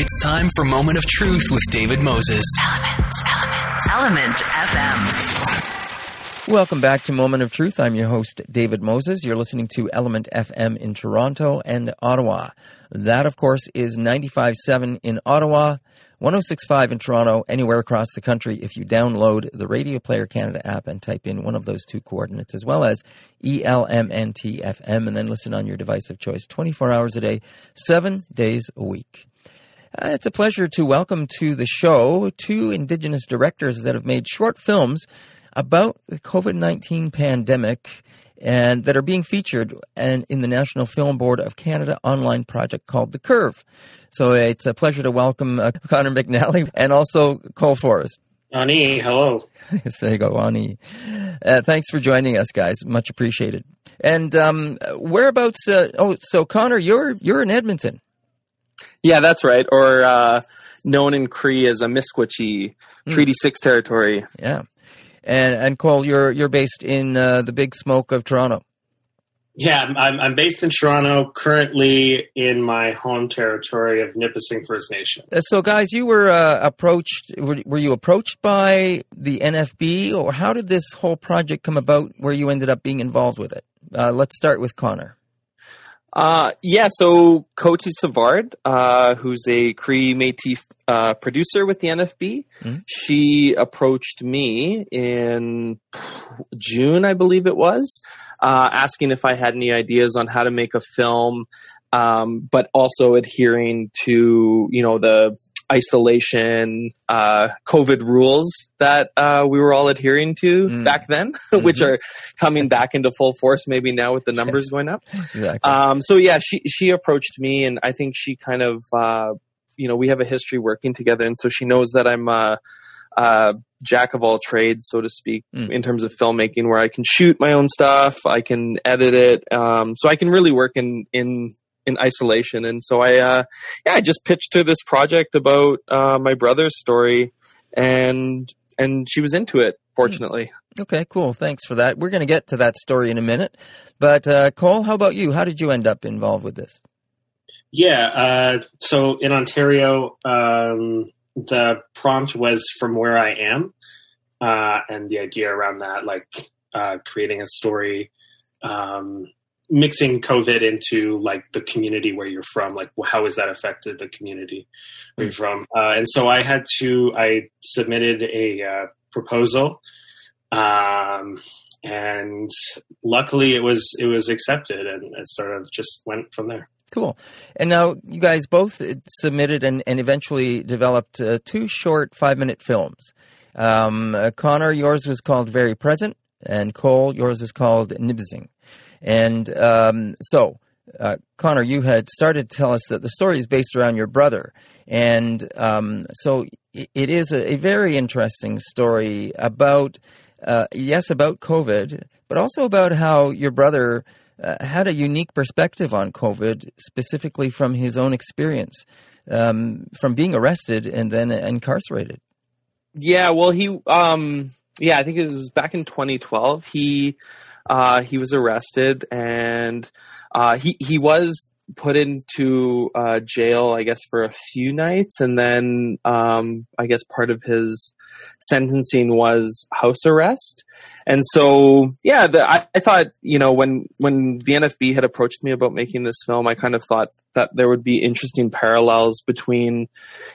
It's time for Moment of Truth with David Moses. Element, Element, Element FM. Welcome back to Moment of Truth. I'm your host, David Moses. You're listening to Element FM in Toronto and Ottawa. That, of course, is 95.7 in Ottawa, 106.5 in Toronto, anywhere across the country if you download the Radio Player Canada app and type in one of those two coordinates, as well as ELMNTFM, and then listen on your device of choice 24 hours a day, seven days a week. Uh, it's a pleasure to welcome to the show two Indigenous directors that have made short films about the COVID 19 pandemic and that are being featured and in the National Film Board of Canada online project called The Curve. So it's a pleasure to welcome uh, Connor McNally and also Cole Forrest. Ani, hello. there you go, Ani. Uh, thanks for joining us, guys. Much appreciated. And um, whereabouts? Uh, oh, so Connor, you're you're in Edmonton. Yeah, that's right. Or uh, known in Cree as Amiskwaciy, mm. Treaty Six territory. Yeah, and and Cole, you're you're based in uh, the Big Smoke of Toronto. Yeah, I'm, I'm based in Toronto, currently in my home territory of Nipissing First Nation. Uh, so, guys, you were uh, approached. Were, were you approached by the NFB, or how did this whole project come about? Where you ended up being involved with it? Uh, let's start with Connor. Uh, yeah, so Coty Savard, uh, who's a Cree Métis uh, producer with the NFB, mm-hmm. she approached me in June, I believe it was, uh, asking if I had any ideas on how to make a film, um, but also adhering to, you know, the isolation, uh, COVID rules that uh, we were all adhering to mm. back then, mm-hmm. which are coming back into full force maybe now with the numbers going up. Exactly. Um, so yeah, she she approached me, and I think she kind of uh, you know we have a history working together, and so she knows that I'm. Uh, uh, jack of all trades, so to speak, mm. in terms of filmmaking, where I can shoot my own stuff, I can edit it, um, so I can really work in in in isolation. And so I, uh, yeah, I just pitched her this project about uh, my brother's story, and and she was into it. Fortunately. Okay, cool. Thanks for that. We're going to get to that story in a minute. But uh, Cole, how about you? How did you end up involved with this? Yeah, uh, so in Ontario, um, the prompt was from where I am, uh, and the idea around that, like uh, creating a story um, mixing COVID into like the community where you're from, like how has that affected the community where you're from? Uh, and so I had to, I submitted a uh, proposal, um, and luckily it was it was accepted, and it sort of just went from there. Cool. And now you guys both submitted and, and eventually developed uh, two short five minute films. Um, uh, Connor, yours was called Very Present, and Cole, yours is called Nbisiing. And um, so, uh, Connor, you had started to tell us that the story is based around your brother. And um, so it is a, a, very interesting story about, uh, yes, about COVID, but also about how your brother uh, had a unique perspective on COVID, specifically from his own experience, um, from being arrested and then incarcerated. Yeah, well, he, um, yeah, I think it was back in 2012. He, he was arrested and uh, he he was put into uh, jail, I guess, for a few nights, and then um, I guess part of his sentencing was house arrest. And so, yeah, the, I, I, thought, you know, when when the NFB had approached me about making this film, I kind of thought that there would be interesting parallels between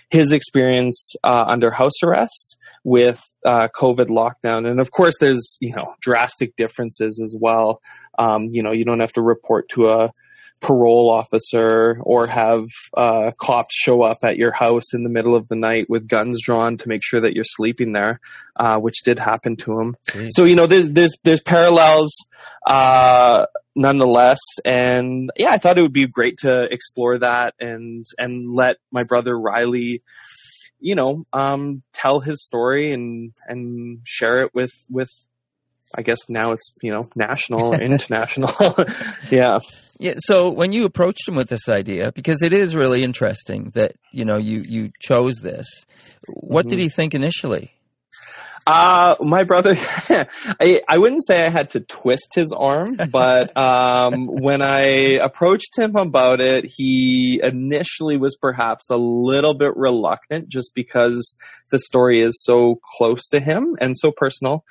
his experience uh, under house arrest with uh, COVID lockdown, and of course, there's you know drastic differences as well. Um, you know, you don't have to report to a parole officer or have uh, cops show up at your house in the middle of the night with guns drawn to make sure that you're sleeping there, uh, which did happen to him. So you know, there's there's there's parallels uh, nonetheless, and yeah, I thought it would be great to explore that and and let my brother Riley. You know, um, tell his story and and share it with with I guess now it's you know national, international. yeah. Yeah. So when you approached him with this idea, because it is really interesting that you know you you chose this, what mm-hmm. did he think initially? Uh, my brother, I, I wouldn't say I had to twist his arm, but um, when I approached him about it, he initially was perhaps a little bit reluctant just because the story is so close to him and so personal.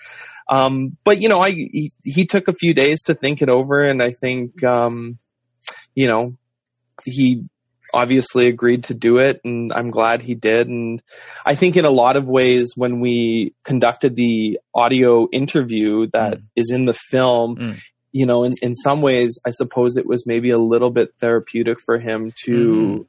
Um, but you know, I he, he, took a few days to think it over, and I think um, you know he obviously agreed to do it and I'm glad he did. And I think in a lot of ways, when we conducted the audio interview that mm. is in the film, mm. you know, in, in some ways, I suppose it was maybe a little bit therapeutic for him to, mm.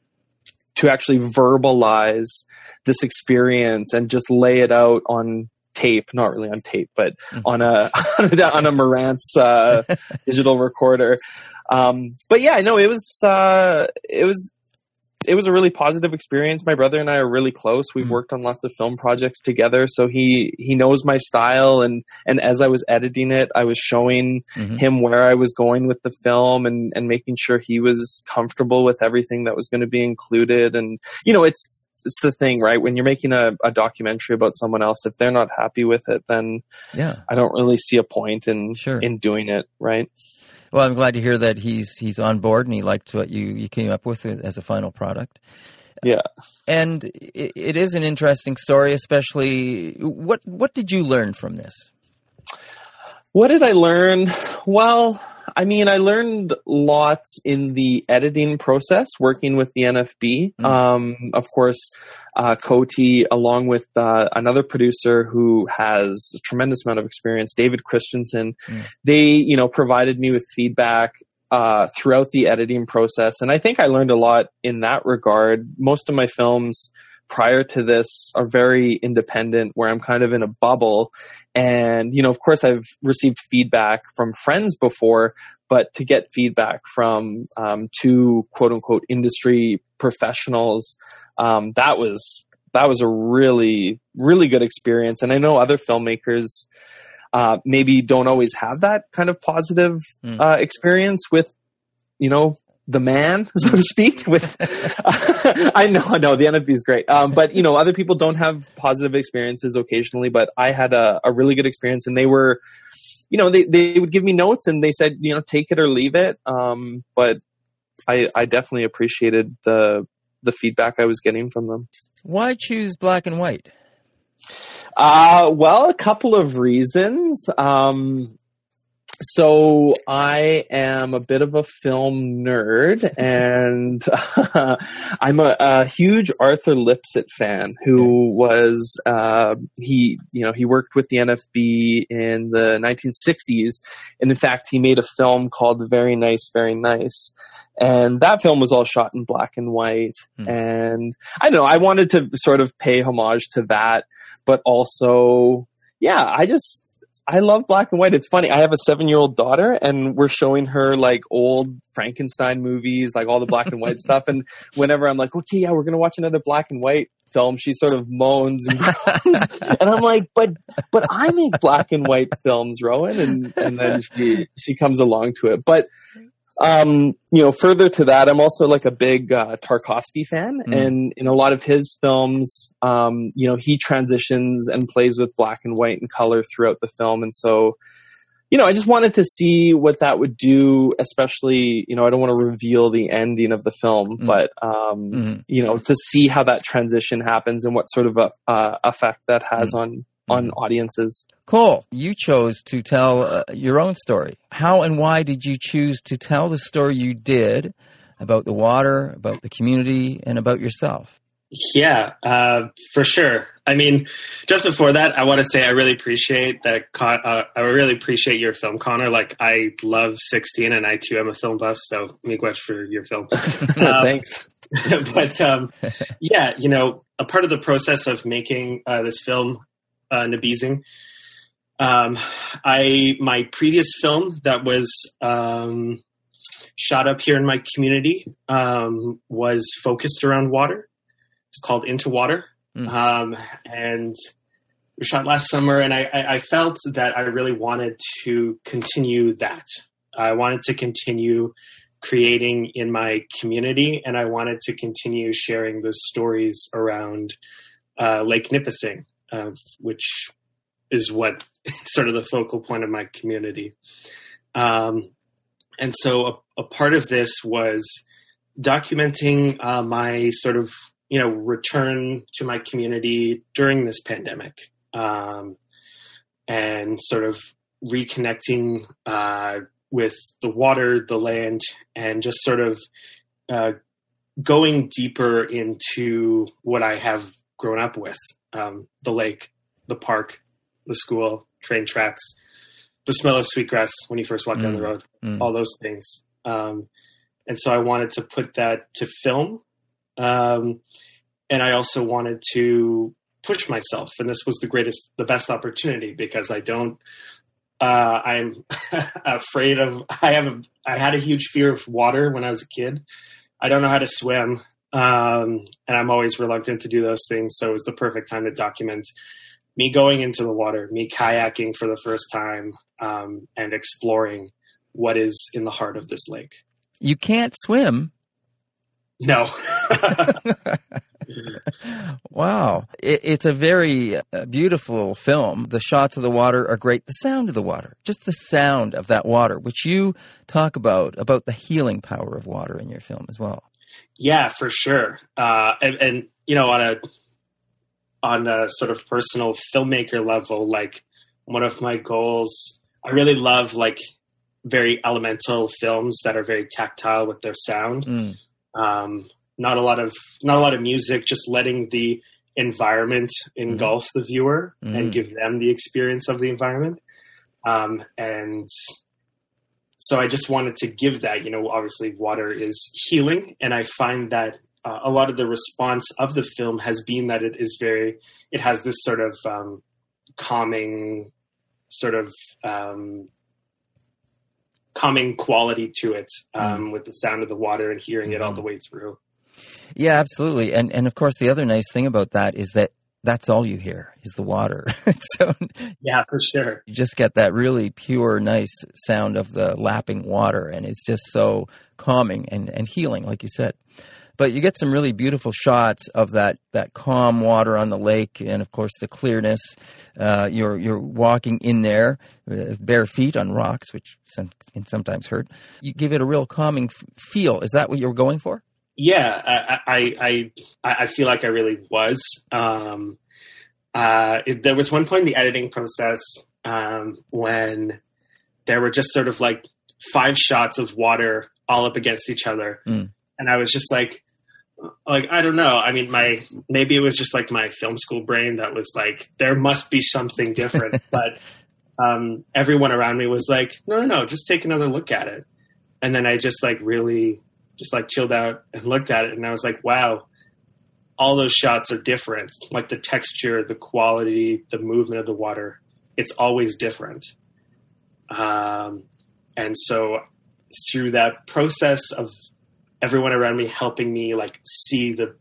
to actually verbalize this experience and just lay it out on tape, not really on tape, but mm. on a, on a Marantz, uh, digital recorder. Um, but yeah, no, it was, uh, it was, it was a really positive experience. My brother and I are really close. We've mm-hmm. worked on lots of film projects together, so he he knows my style. And and as I was editing it, I was showing mm-hmm. him where I was going with the film and and making sure he was comfortable with everything that was going to be included. And you know, it's it's the thing, right? When you're making a, a documentary about someone else, if they're not happy with it, then yeah, I don't really see a point in sure. in doing it, right? Well, I'm glad to hear that he's he's on board and he liked what you, you came up with as a final product. Yeah, and it, it is an interesting story. Especially, what what did you learn from this? What did I learn? Well, I mean, I learned lots in the editing process working with the NFB. Mm. Um, of course, uh, Coty, along with uh, another producer who has a tremendous amount of experience, David Christensen, mm. they, you know, provided me with feedback uh, throughout the editing process. And I think I learned a lot in that regard. Most of my films prior to this are very independent where I'm kind of in a bubble. And, you know, of course I've received feedback from friends before, but to get feedback from um, two quote unquote industry professionals, um, that was, that was a really, really good experience. And I know other filmmakers, uh, maybe don't always have that kind of positive mm. uh, experience with, you know, the man, so to speak. With I know, I know the NFB is great, um, but you know, other people don't have positive experiences occasionally. But I had a, a really good experience, and they were, you know, they they would give me notes, and they said, you know, take it or leave it. Um, but I I definitely appreciated the the feedback I was getting from them. Why choose black and white? Uh, well, a couple of reasons. Um, so I am a bit of a film nerd, and uh, I'm a, a, huge Arthur Lipsett fan. Who was uh, he? You know, he worked with the NFB in the 1960s, and in fact, he made a film called "Very Nice, Very Nice." And that film was all shot in black and white. Mm. And I don't know, I wanted to sort of pay homage to that, but also, yeah, I just, I love black and white. It's funny. I have a seven year old daughter and we're showing her like old Frankenstein movies, like all the black and white stuff. And whenever I'm like, okay, yeah, we're going to watch another black and white film, she sort of moans and, and I'm like, but, but I make black and white films, Rowan. And, and then she, she comes along to it. But um, you know, further to that, I'm also like a big uh, Tarkovsky fan, mm. and in a lot of his films, um, you know, he transitions and plays with black and white and color throughout the film, and so, you know, I just wanted to see what that would do. Especially, you know, I don't want to reveal the ending of the film, mm. but um, mm. you know, to see how that transition happens and what sort of a, uh, effect that has mm. on on mm-hmm. audiences. Cool. You chose to tell uh, your own story. How and why did you choose to tell the story you did about the water, about the community, and about yourself? Yeah, uh, for sure. I mean, just before that, I want to say I really appreciate that. Uh, I really appreciate your film, Connor. Like, I love 16, and I too am a film buff. So, miigwech for your film. Um, Thanks. but um, yeah, you know, a part of the process of making uh, this film uh, Nbisiing. Um, I my previous film that was um, shot up here in my community um, was focused around water. It's called Into Water, mm. um, and we shot last summer. And I, I, I felt that I really wanted to continue that. I wanted to continue creating in my community, and I wanted to continue sharing the stories around uh, Lake Nipissing uh, which is what sort of the focal point of my community. Um, and so a, a, part of this was documenting uh, my sort of you know return to my community during this pandemic um, and sort of reconnecting uh, with the water, the land, and just sort of uh, going deeper into what I have grown up with um, the lake, the park, the school, train tracks, the smell of sweetgrass when you first walk mm. down the mm. road, mm. all those things. Um, and so I wanted to put that to film. Um, and I also wanted to push myself. And this was the greatest, the best opportunity because I don't, uh, I'm afraid of, I have, a, I had a huge fear of water when I was a kid. I don't know how to swim. Um, and I'm always reluctant to do those things. So it was the perfect time to document me going into the water, me kayaking for the first time, um, and exploring what is in the heart of this lake. You can't swim. No. wow. It, it's a very uh, beautiful film. The shots of the water are great. The sound of the water, just the sound of that water, which you talk about, about the healing power of water in your film as well. Yeah, for sure. Uh, and, and, you know, on a, on a sort of personal filmmaker level, like one of my goals, I really love like very elemental films that are very tactile with their sound. Mm. Um, not a lot of not a lot of music, just letting the environment engulf mm-hmm. the viewer mm-hmm. and give them the experience of the environment. Um, and so I just wanted to give that. You know, obviously, water is healing, and I find that uh, a lot of the response of the film has been that it is very, it has this sort of um, calming, sort of um, calming quality to it um, mm. with the sound of the water and hearing mm-hmm. it all mm-hmm. the way through. Yeah, absolutely. And and of course the other nice thing about that is that that's all you hear is the water. so yeah, for sure. You just get that really pure, nice sound of the lapping water, and it's just so calming and, and healing, like you said. But you get some really beautiful shots of that, that calm water on the lake, and of course the clearness. Uh, you're you're walking in there, bare feet on rocks, which some, can sometimes hurt. You give it a real calming f- feel. Is that what you were going for? Yeah, I I I, I feel like I really was. Um, uh, it, there was one point in the editing process um, when there were just sort of like five shots of water all up against each other. Mm and I was just like, like I don't know. I mean, my maybe it was just like my film school brain that was like, there must be something different. but um, everyone around me was like, no, no, no, just take another look at it. And then I just like really just like chilled out and looked at it, and I was like, wow, all those shots are different. Like the texture, the quality, the movement of the water, it's always different. Um, and so through that process of everyone around me helping me like see the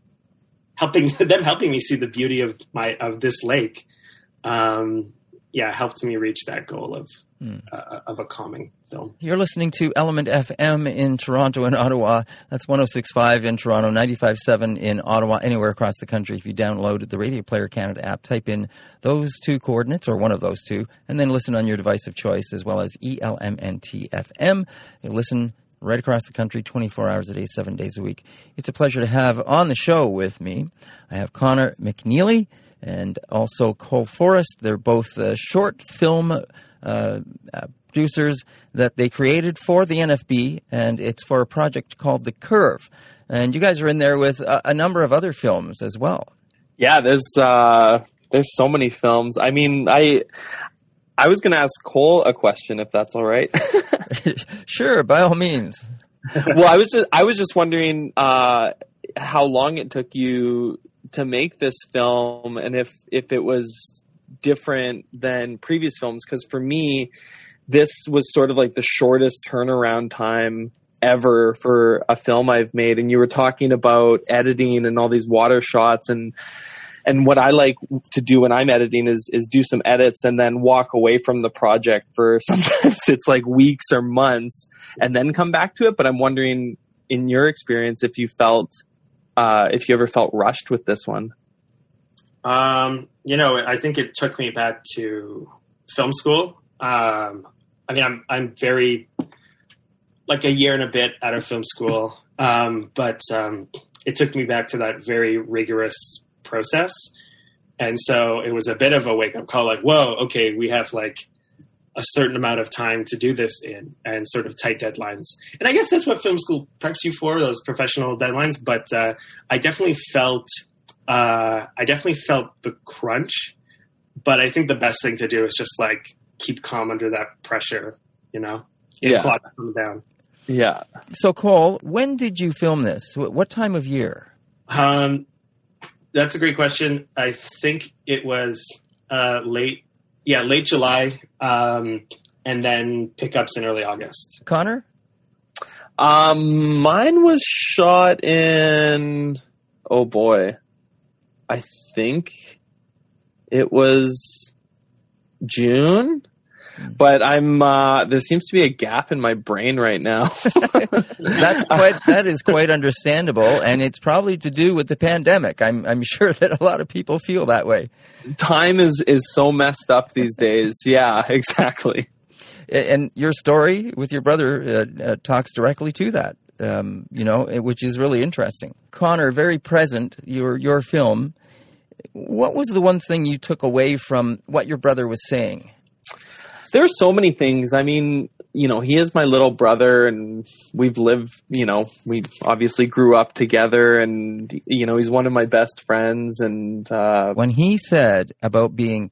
helping them helping me see the beauty of my of this lake um yeah helped me reach that goal of mm. uh, of a calming film you're listening to element fm in toronto and ottawa that's 1065 in toronto 957 in ottawa anywhere across the country if you download the radio player canada app type in those two coordinates or one of those two and then listen on your device of choice as well as elmntfm you listen right across the country, 24 hours a day, seven days a week. It's a pleasure to have on the show with me. I have Connor McNally and also Cole Forrest. They're both uh, short film uh, uh, producers that they created for the NFB, and it's for a project called The Curve. And you guys are in there with a, a number of other films as well. Yeah, there's uh, there's so many films. I mean, I I was going to ask Cole a question, if that's all right. sure, by all means. well, I was just I was just wondering uh, how long it took you to make this film, and if if it was different than previous films. Because for me, this was sort of like the shortest turnaround time ever for a film I've made. And you were talking about editing and all these water shots and and what I like to do when I'm editing is is do some edits and then walk away from the project for sometimes it's like weeks or months and then come back to it. But I'm wondering, in your experience, if you felt uh, if you ever felt rushed with this one. Um, you know, I think it took me back to film school. Um, I mean, I'm I'm very like a year and a bit out of film school, um, but um, it took me back to that very rigorous process, and so it was a bit of a wake up call. Like, whoa, okay, we have like a certain amount of time to do this in, and sort of tight deadlines. And I guess that's what film school preps you for those professional deadlines. But uh, I definitely felt uh, I definitely felt the crunch. But I think the best thing to do is just like keep calm under that pressure, you know? Yeah. Clock come down. Yeah. So, Cole, when did you film this? What time of year? Um, that's a great question. I think it was uh, late, yeah, late July, um, and then pickups in early August. Connor? Um, mine was shot in. Oh boy, I think it was June. But I'm. Uh, there seems to be a gap in my brain right now. That's quite that is quite understandable, and it's probably to do with the pandemic. I'm I'm sure that a lot of people feel that way. Time is is so messed up these days. Yeah, exactly. And your story with your brother uh, uh, talks directly to that. Um, you know, which is really interesting. Connor, very present. Your your film. What was the one thing you took away from what your brother was saying? There's so many things. I mean, you know, he is my little brother, and we've lived. You know, we obviously grew up together, and you know, he's one of my best friends. And uh, when he said about being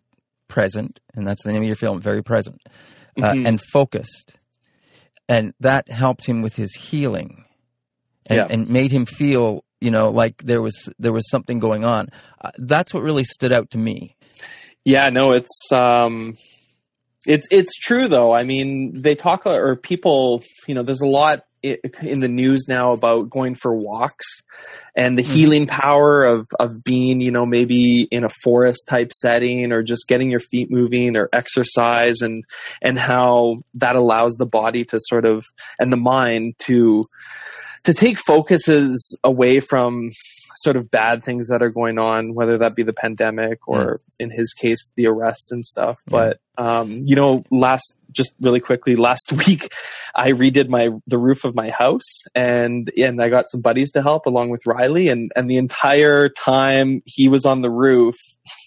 present, and that's the name of your film, very present, uh, Mhm. and focused, and that helped him with his healing, and, Yeah. and made him feel, you know, like there was there was something going on. Uh, that's what really stood out to me. Yeah, no, it's um it's it's true though. I mean, they talk uh, or people, you know, there's a lot in the news now about going for walks and the mm-hmm. healing power of of being, you know, maybe in a forest type setting or just getting your feet moving or exercise and and how that allows the body to sort of and the mind to to take focuses away from sort of bad things that are going on, whether that be the pandemic or in his case, the arrest and stuff. But, um, you know, last, just really quickly, last week, I redid my, the roof of my house and, and I got some buddies to help along with Riley. And, and the entire time he was on the roof,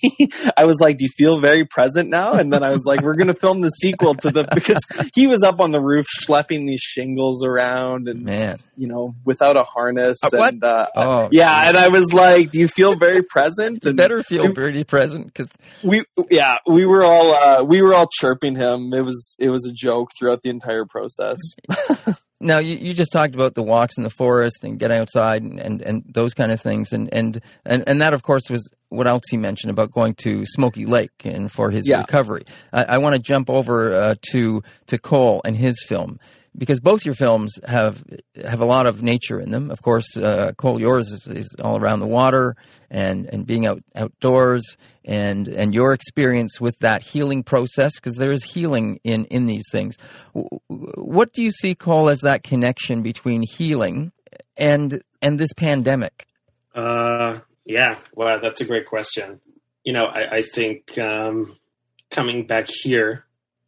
I was like, do you feel very present now? And then I was like, we're going to film the sequel to the, because he was up on the roof schlepping these shingles around and, Man, you know, without a harness. Uh, what? And, uh, oh yeah, and I was like, "Do you feel very present?" you And better feel very present because we, yeah, we were all uh, we were all chirping him. It was it was a joke throughout the entire process. Now you, you just talked about the walks in the forest and getting outside and, and, and those kind of things and, and, and, and that of course was what else he mentioned about going to Smoky Lake and for his Yeah. recovery. I, I want to jump over uh, to to Cole and his film because both your films have have a lot of nature in them. Of course, uh, Cole, yours is, is all around the water and, and being out outdoors and and your experience with that healing process because there is healing in in these things. What do you see, Cole, as that connection between healing and and this pandemic? Uh, yeah, well, that's a great question. You know, I, I think um, coming back here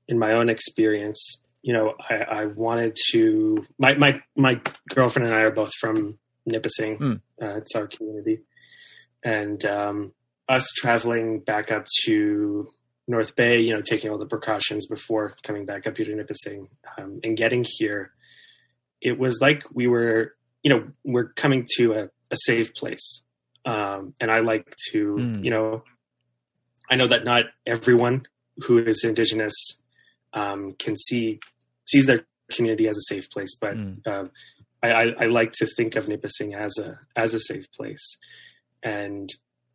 in my own experience, you know, I, I wanted to. My, my my girlfriend and I are both from Nipissing. Mm. Uh, it's our community, and um, us traveling back up to North Bay, you know, taking all the precautions before coming back up here to Nipissing um, and getting here, it was like we were, you know, we're coming to a, a safe place. Um, and I like to, Mm. you know, I know that not everyone who is Indigenous um, can see sees their community as a safe place, but Mm. um, I, I, I like to think of Nipissing as a as a safe place. And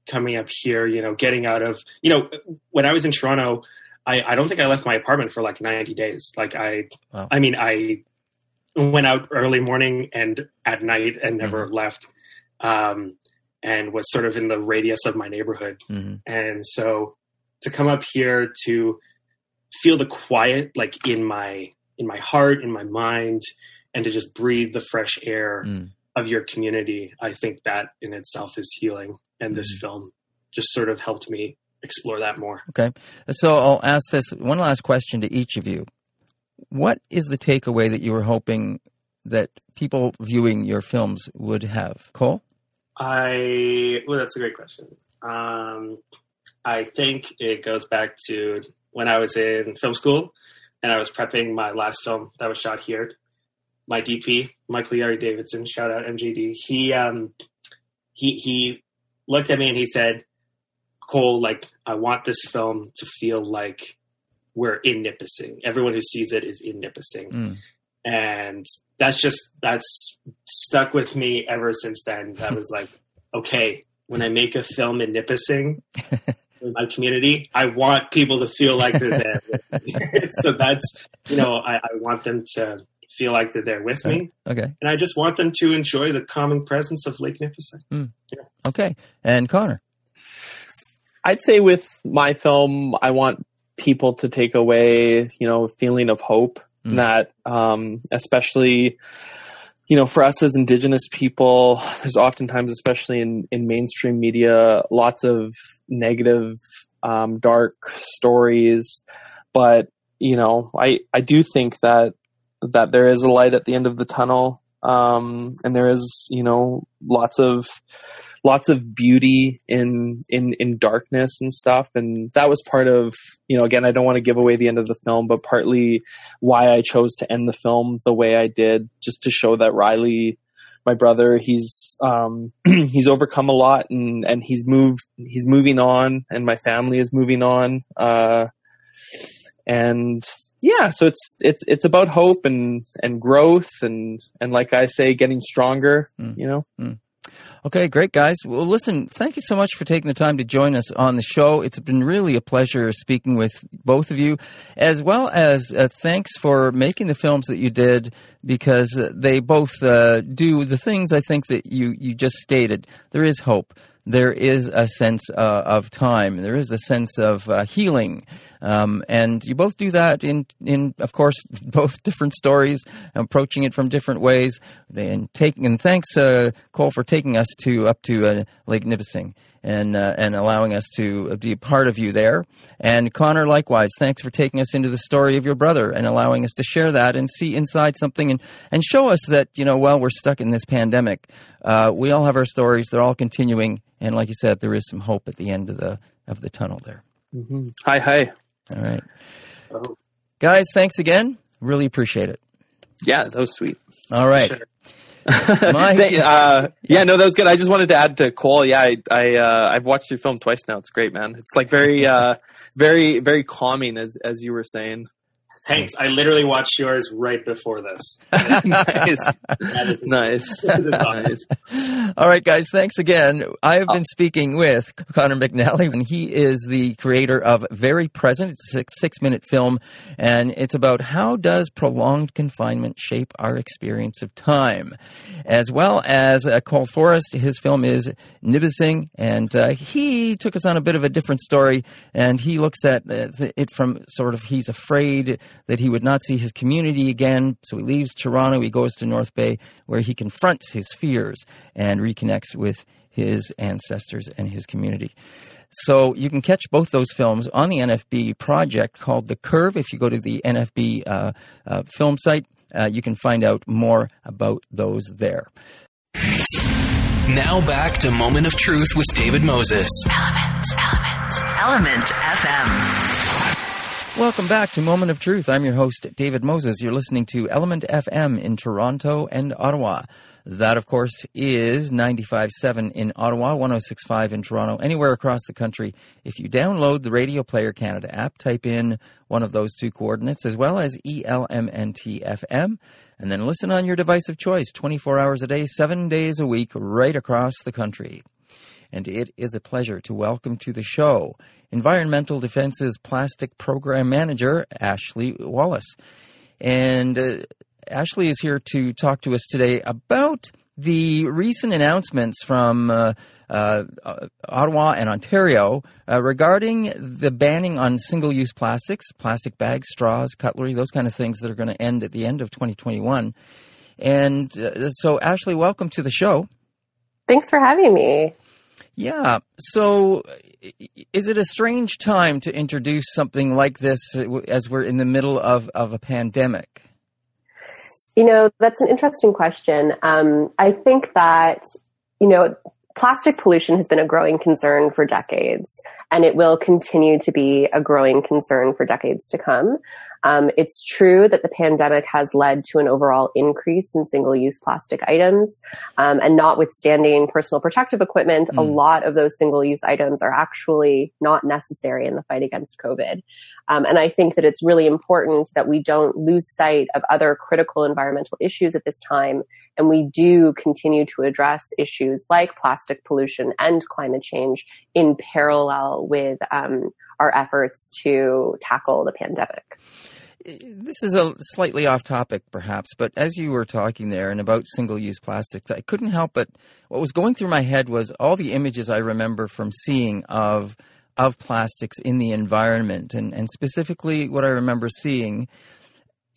coming up here, you know, getting out of, you know, when I was in Toronto, I, I don't think I left my apartment for like 90 days. Like I, Wow. I mean, I went out early morning and at night and never left. Um, and was sort of in the radius of my neighborhood. hmm And so to come up here to feel the quiet, like in my, in my heart, in my mind, and to just breathe the fresh air Mm. of your community, I think that in itself is healing. And this film just sort of helped me explore that more. Okay. So I'll ask this one last question to each of you. What is the takeaway that you were hoping that people viewing your films would have? Cole? I well, that's a great question. Um, I think it goes back to when I was in film school and I was prepping my last film that was shot here. My DP, Michael Yari Davidson, shout out MJD. He um, he he looked at me and he said, "Cole, like I want this film to feel like we're in Nipissing. Everyone who sees it is in Nipissing." Mm. and that's just that's stuck with me ever since then. That was like, okay, when I make a film in Nipissing, in my community, I want people to feel like they're there. so that's you know, I, I want them to feel like they're there with me, Okay. and I just want them to enjoy the calming presence of Lake Nipissing. Okay. And Connor? I'd say with my film, I want people to take away, you know, a feeling of hope Mm. that, um, especially, you know, for us as Indigenous people, there's oftentimes, especially in, in mainstream media, lots of negative, um, dark stories. But, you know, I, I do think that, that there is a light at the end of the tunnel. Um, and there is, you know, lots of, lots of beauty in in in darkness and stuff. And that was part of you know again I don't want to give away the end of the film but partly why I chose to end the film the way I did just to show that Riley my brother he's um he's overcome a lot and and he's moved he's moving on and my family is moving on uh and yeah so it's it's it's about hope and and growth and and like I say getting stronger Mm. you know Okay, great, guys. Well, listen, thank you so much for taking the time to join us on the show. It's been really a pleasure speaking with both of you, as well as uh, thanks for making the films that you did because uh, they both uh, do the things I think that you, you just stated. There is hope. There is a sense uh, of time. There is a sense of uh, healing. Um, and you both do that in, in, of course, both different stories, approaching it from different ways. And taking, and thanks, uh, Cole, for taking us to up to uh, Lake Nipissing and uh, and allowing us to be a part of you there. And Connor, likewise, thanks for taking us into the story of your brother and allowing us to share that and see inside something and and show us that you know while we're stuck in this pandemic, uh, we all have our stories. They're all continuing, and like you said, there is some hope at the end of the of the tunnel there. hi hi All right, guys, thanks again. Really appreciate it. yeah that was sweet All right. Sure. Mike. Uh, yeah, no, that was good. I just wanted to add to Cole. Yeah, I, I uh, I've watched your film twice now. It's great, man. It's like very, uh, very, very calming, as as you were saying. Thanks. I literally watched yours right before this. nice, That is- nice, That is awesome. nice. All right, guys, thanks again. I have been speaking with Connor McNally, and he is the creator of Very Present. It's a six, six minute film, and it's about how does prolonged confinement shape our experience of time. As well as uh, Cole Forrest, his film is Nbisiing, and uh, he took us on a bit of a different story, and he looks at uh, th- it from sort of he's afraid that he would not see his community again, so he leaves Toronto, he goes to North Bay, where he confronts his fears and reconnects with his ancestors and his community. So you can catch both those films on the NFB project called The Curve. If you go to the NFB uh, uh, film site, uh, you can find out more about those there. Now back to Moment of Truth with David Moses. Element, element, element FM. Welcome back to Moment of Truth. I'm your host, David Moses. You're listening to Element FM in Toronto and Ottawa. That, of course, is 95.7 in Ottawa, 106.5 in Toronto, anywhere across the country. If you download the Radio Player Canada app, type in one of those two coordinates as well as E ELMNT FM, and then listen on your device of choice 24 hours a day, seven days a week, right across the country and it is a pleasure to welcome to the show Environmental Defense's Plastic Program Manager, Ashley Wallace. And uh, Ashley is here to talk to us today about the recent announcements from uh, uh, Ottawa and Ontario uh, regarding the banning on single use plastics, plastic bags, straws, cutlery, those kind of things that are going to end at the end of 2021. And uh, so, Ashley, welcome to the show. Thanks for having me. Yeah. So, is it a strange time to introduce something like this as we're in the middle of, of a pandemic? You know, that's an interesting question. Um, I think that, you know, plastic pollution has been a growing concern for decades, and it will continue to be a growing concern for decades to come. Um, it's true that the pandemic has led to an overall increase in single-use plastic items, um, and notwithstanding personal protective equipment, mm. a lot of those single-use items are actually not necessary in the fight against COVID. Um, and I think that it's really important that we don't lose sight of other critical environmental issues at this time, and we do continue to address issues like plastic pollution and climate change in parallel with um, our efforts to tackle the pandemic. This is a slightly off topic, perhaps, but as you were talking there and about single use plastics, I couldn't help but what was going through my head was all the images I remember from seeing of of plastics in the environment. And, and specifically, what I remember seeing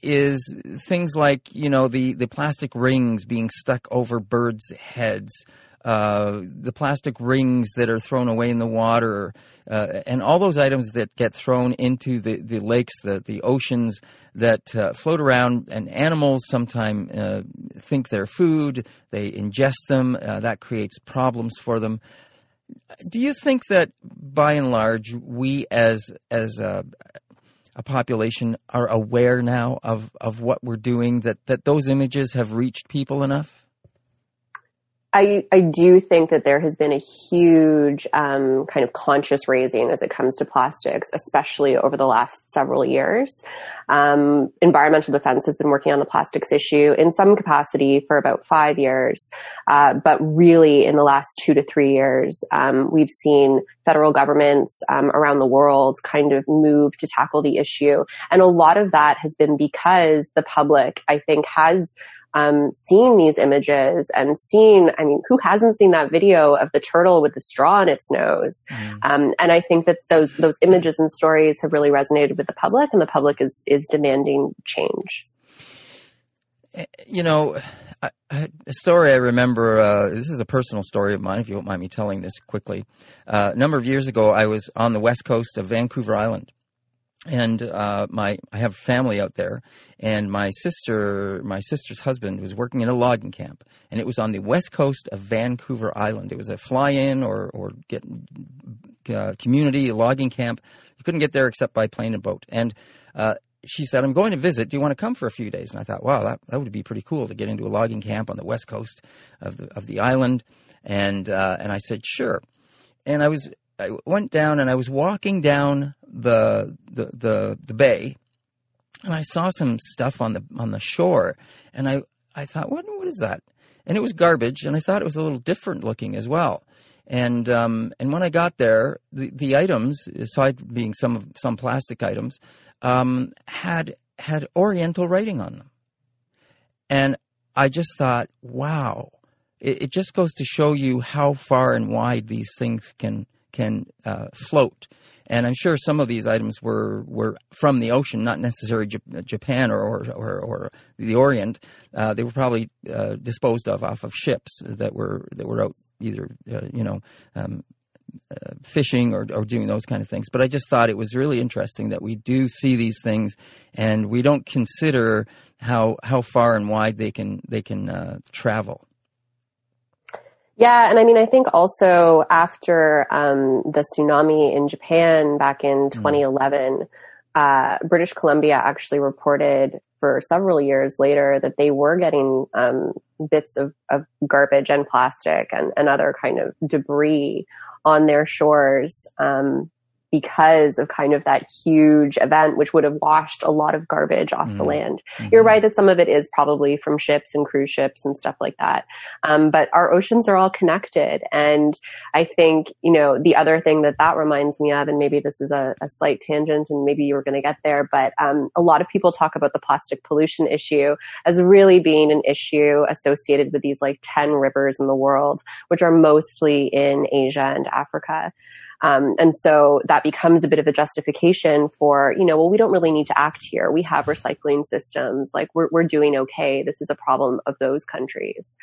is things like, you know, the, the plastic rings being stuck over birds' heads uh, the plastic rings that are thrown away in the water, uh, and all those items that get thrown into the, the lakes, the, the oceans that uh, float around, and animals sometimes uh, think they're food, they ingest them, uh, that creates problems for them. Do you think that by and large, we as, as a, a population are aware now of, of what we're doing, that, that those images have reached people enough? I, I do think that there has been a huge um, kind of conscious raising as it comes to plastics, especially over the last several years. Um, environmental defense has been working on the plastics issue in some capacity for about five years, uh, but really in the last two to three years, um, we've seen federal governments um, around the world kind of move to tackle the issue, and a lot of that has been because the public, I think, has um, seeing these images and seeing, I mean, who hasn't seen that video of the turtle with the straw in its nose? Mm. Um, and I think that those, those images and stories have really resonated with the public and the public is, is demanding change. Eh, you know, a story I remember, uh, this is a personal story of mine, if you don't mind me telling this quickly. Uh, a number of years ago, I was on the west coast of Vancouver Island and uh, my I have family out there, and my sister, my sister's husband, was working in a logging camp, and it was on the west coast of Vancouver Island. It was a fly-in or or get uh, community logging camp. You couldn't get there except by plane and boat. And uh, she said, "I'm going to visit. Do you want to come for a few days?" And I thought, "Wow, that that would be pretty cool to get into a logging camp on the west coast of the of the island." And uh, and I said, "Sure." And I was I went down and I was walking down the the the, the bay, and I saw some stuff on the on the shore, and I I thought, what what is that? And it was garbage, and I thought it was a little different looking as well. And um, and when I got there, the, the items, aside being some some plastic items, um, had had Oriental writing on them, and I just thought, wow, it, it just goes to show you how far and wide these things can can uh, float. And I'm sure some of these items were, were from the ocean, not necessarily Japan or, or, or, or the Orient. Uh, they were probably uh, disposed of off of ships that were that were out either uh, you know um, uh, fishing or, or doing those kind of things. But I just thought it was really interesting that we do see these things, and we don't consider how how far and wide they can they can uh, travel. Yeah, and I mean, I think also after um, the tsunami in Japan back in 2011, mm. uh, British Columbia actually reported for several years later that they were getting um, bits of, of, garbage and plastic and, and, other kind of debris on their shores. Um, because of kind of that huge event, which would have washed a lot of garbage off mm. the land. Mm-hmm. You're right that some of it is probably from ships and cruise ships and stuff like that. Um, but our oceans are all connected. And I think, you know, the other thing that that reminds me of, and maybe this is a, a slight tangent and maybe you were going to get there, but um, a lot of people talk about the plastic pollution issue as really being an issue associated with these like 10 rivers in the world, which are mostly in Asia and Africa. Um, and so that becomes a bit of a justification for, you know, well, we don't really need to act here. We have recycling systems. Like we're, we're doing okay. This is a problem of those countries.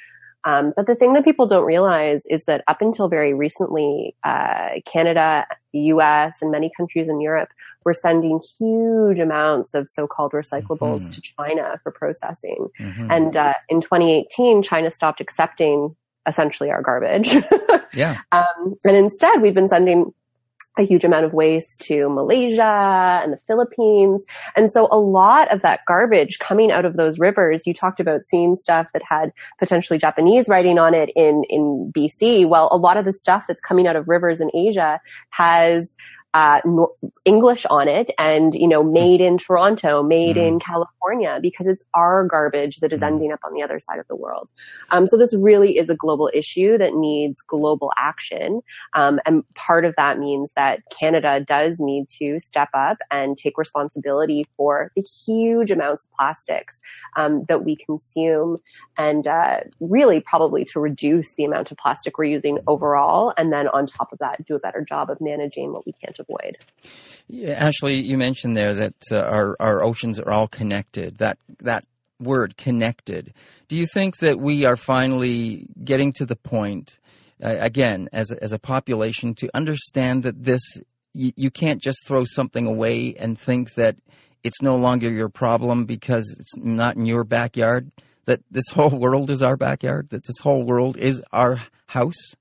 Um, but the thing that people don't realize is that up until very recently, uh, Canada, the U.S., and many countries in Europe were sending huge amounts of so-called recyclables Mhm. to China for processing. Mhm. And uh, in 2018, China stopped accepting essentially our garbage. yeah. Um, and instead, we've been sending a huge amount of waste to Malaysia and the Philippines. And so a lot of that garbage coming out of those rivers, you talked about seeing stuff that had potentially Japanese writing on it in, in BC. Well, a lot of the stuff that's coming out of rivers in Asia has uh, English on it and, you know, made in Toronto, made in California, because it's our garbage that is Mhm. ending up on the other side of the world. Um, so this really is a global issue that needs global action. Um, and part of that means that Canada does need to step up and take responsibility for the huge amounts of plastics um, that we consume and uh, really probably to reduce the amount of plastic we're using overall. And then on top of that, do a better job of managing what we can't avoid. Yeah, Ashley, you mentioned there that uh, our our oceans are all connected. That that word connected. Do you think that we are finally getting to the point uh, again as a, as a population to understand that this you, you can't just throw something away and think that it's no longer your problem because it's not in your backyard? That this whole world is our backyard. That this whole world is our house.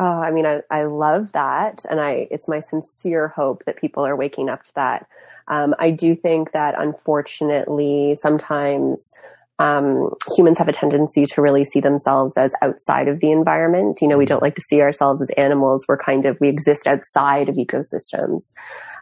Oh, I mean, I, I love that. And I, it's my sincere hope that people are waking up to that. Um, I do think that unfortunately, sometimes, um, humans have a tendency to really see themselves as outside of the environment. You know, we don't like to see ourselves as animals. We're kind of, we exist outside of ecosystems.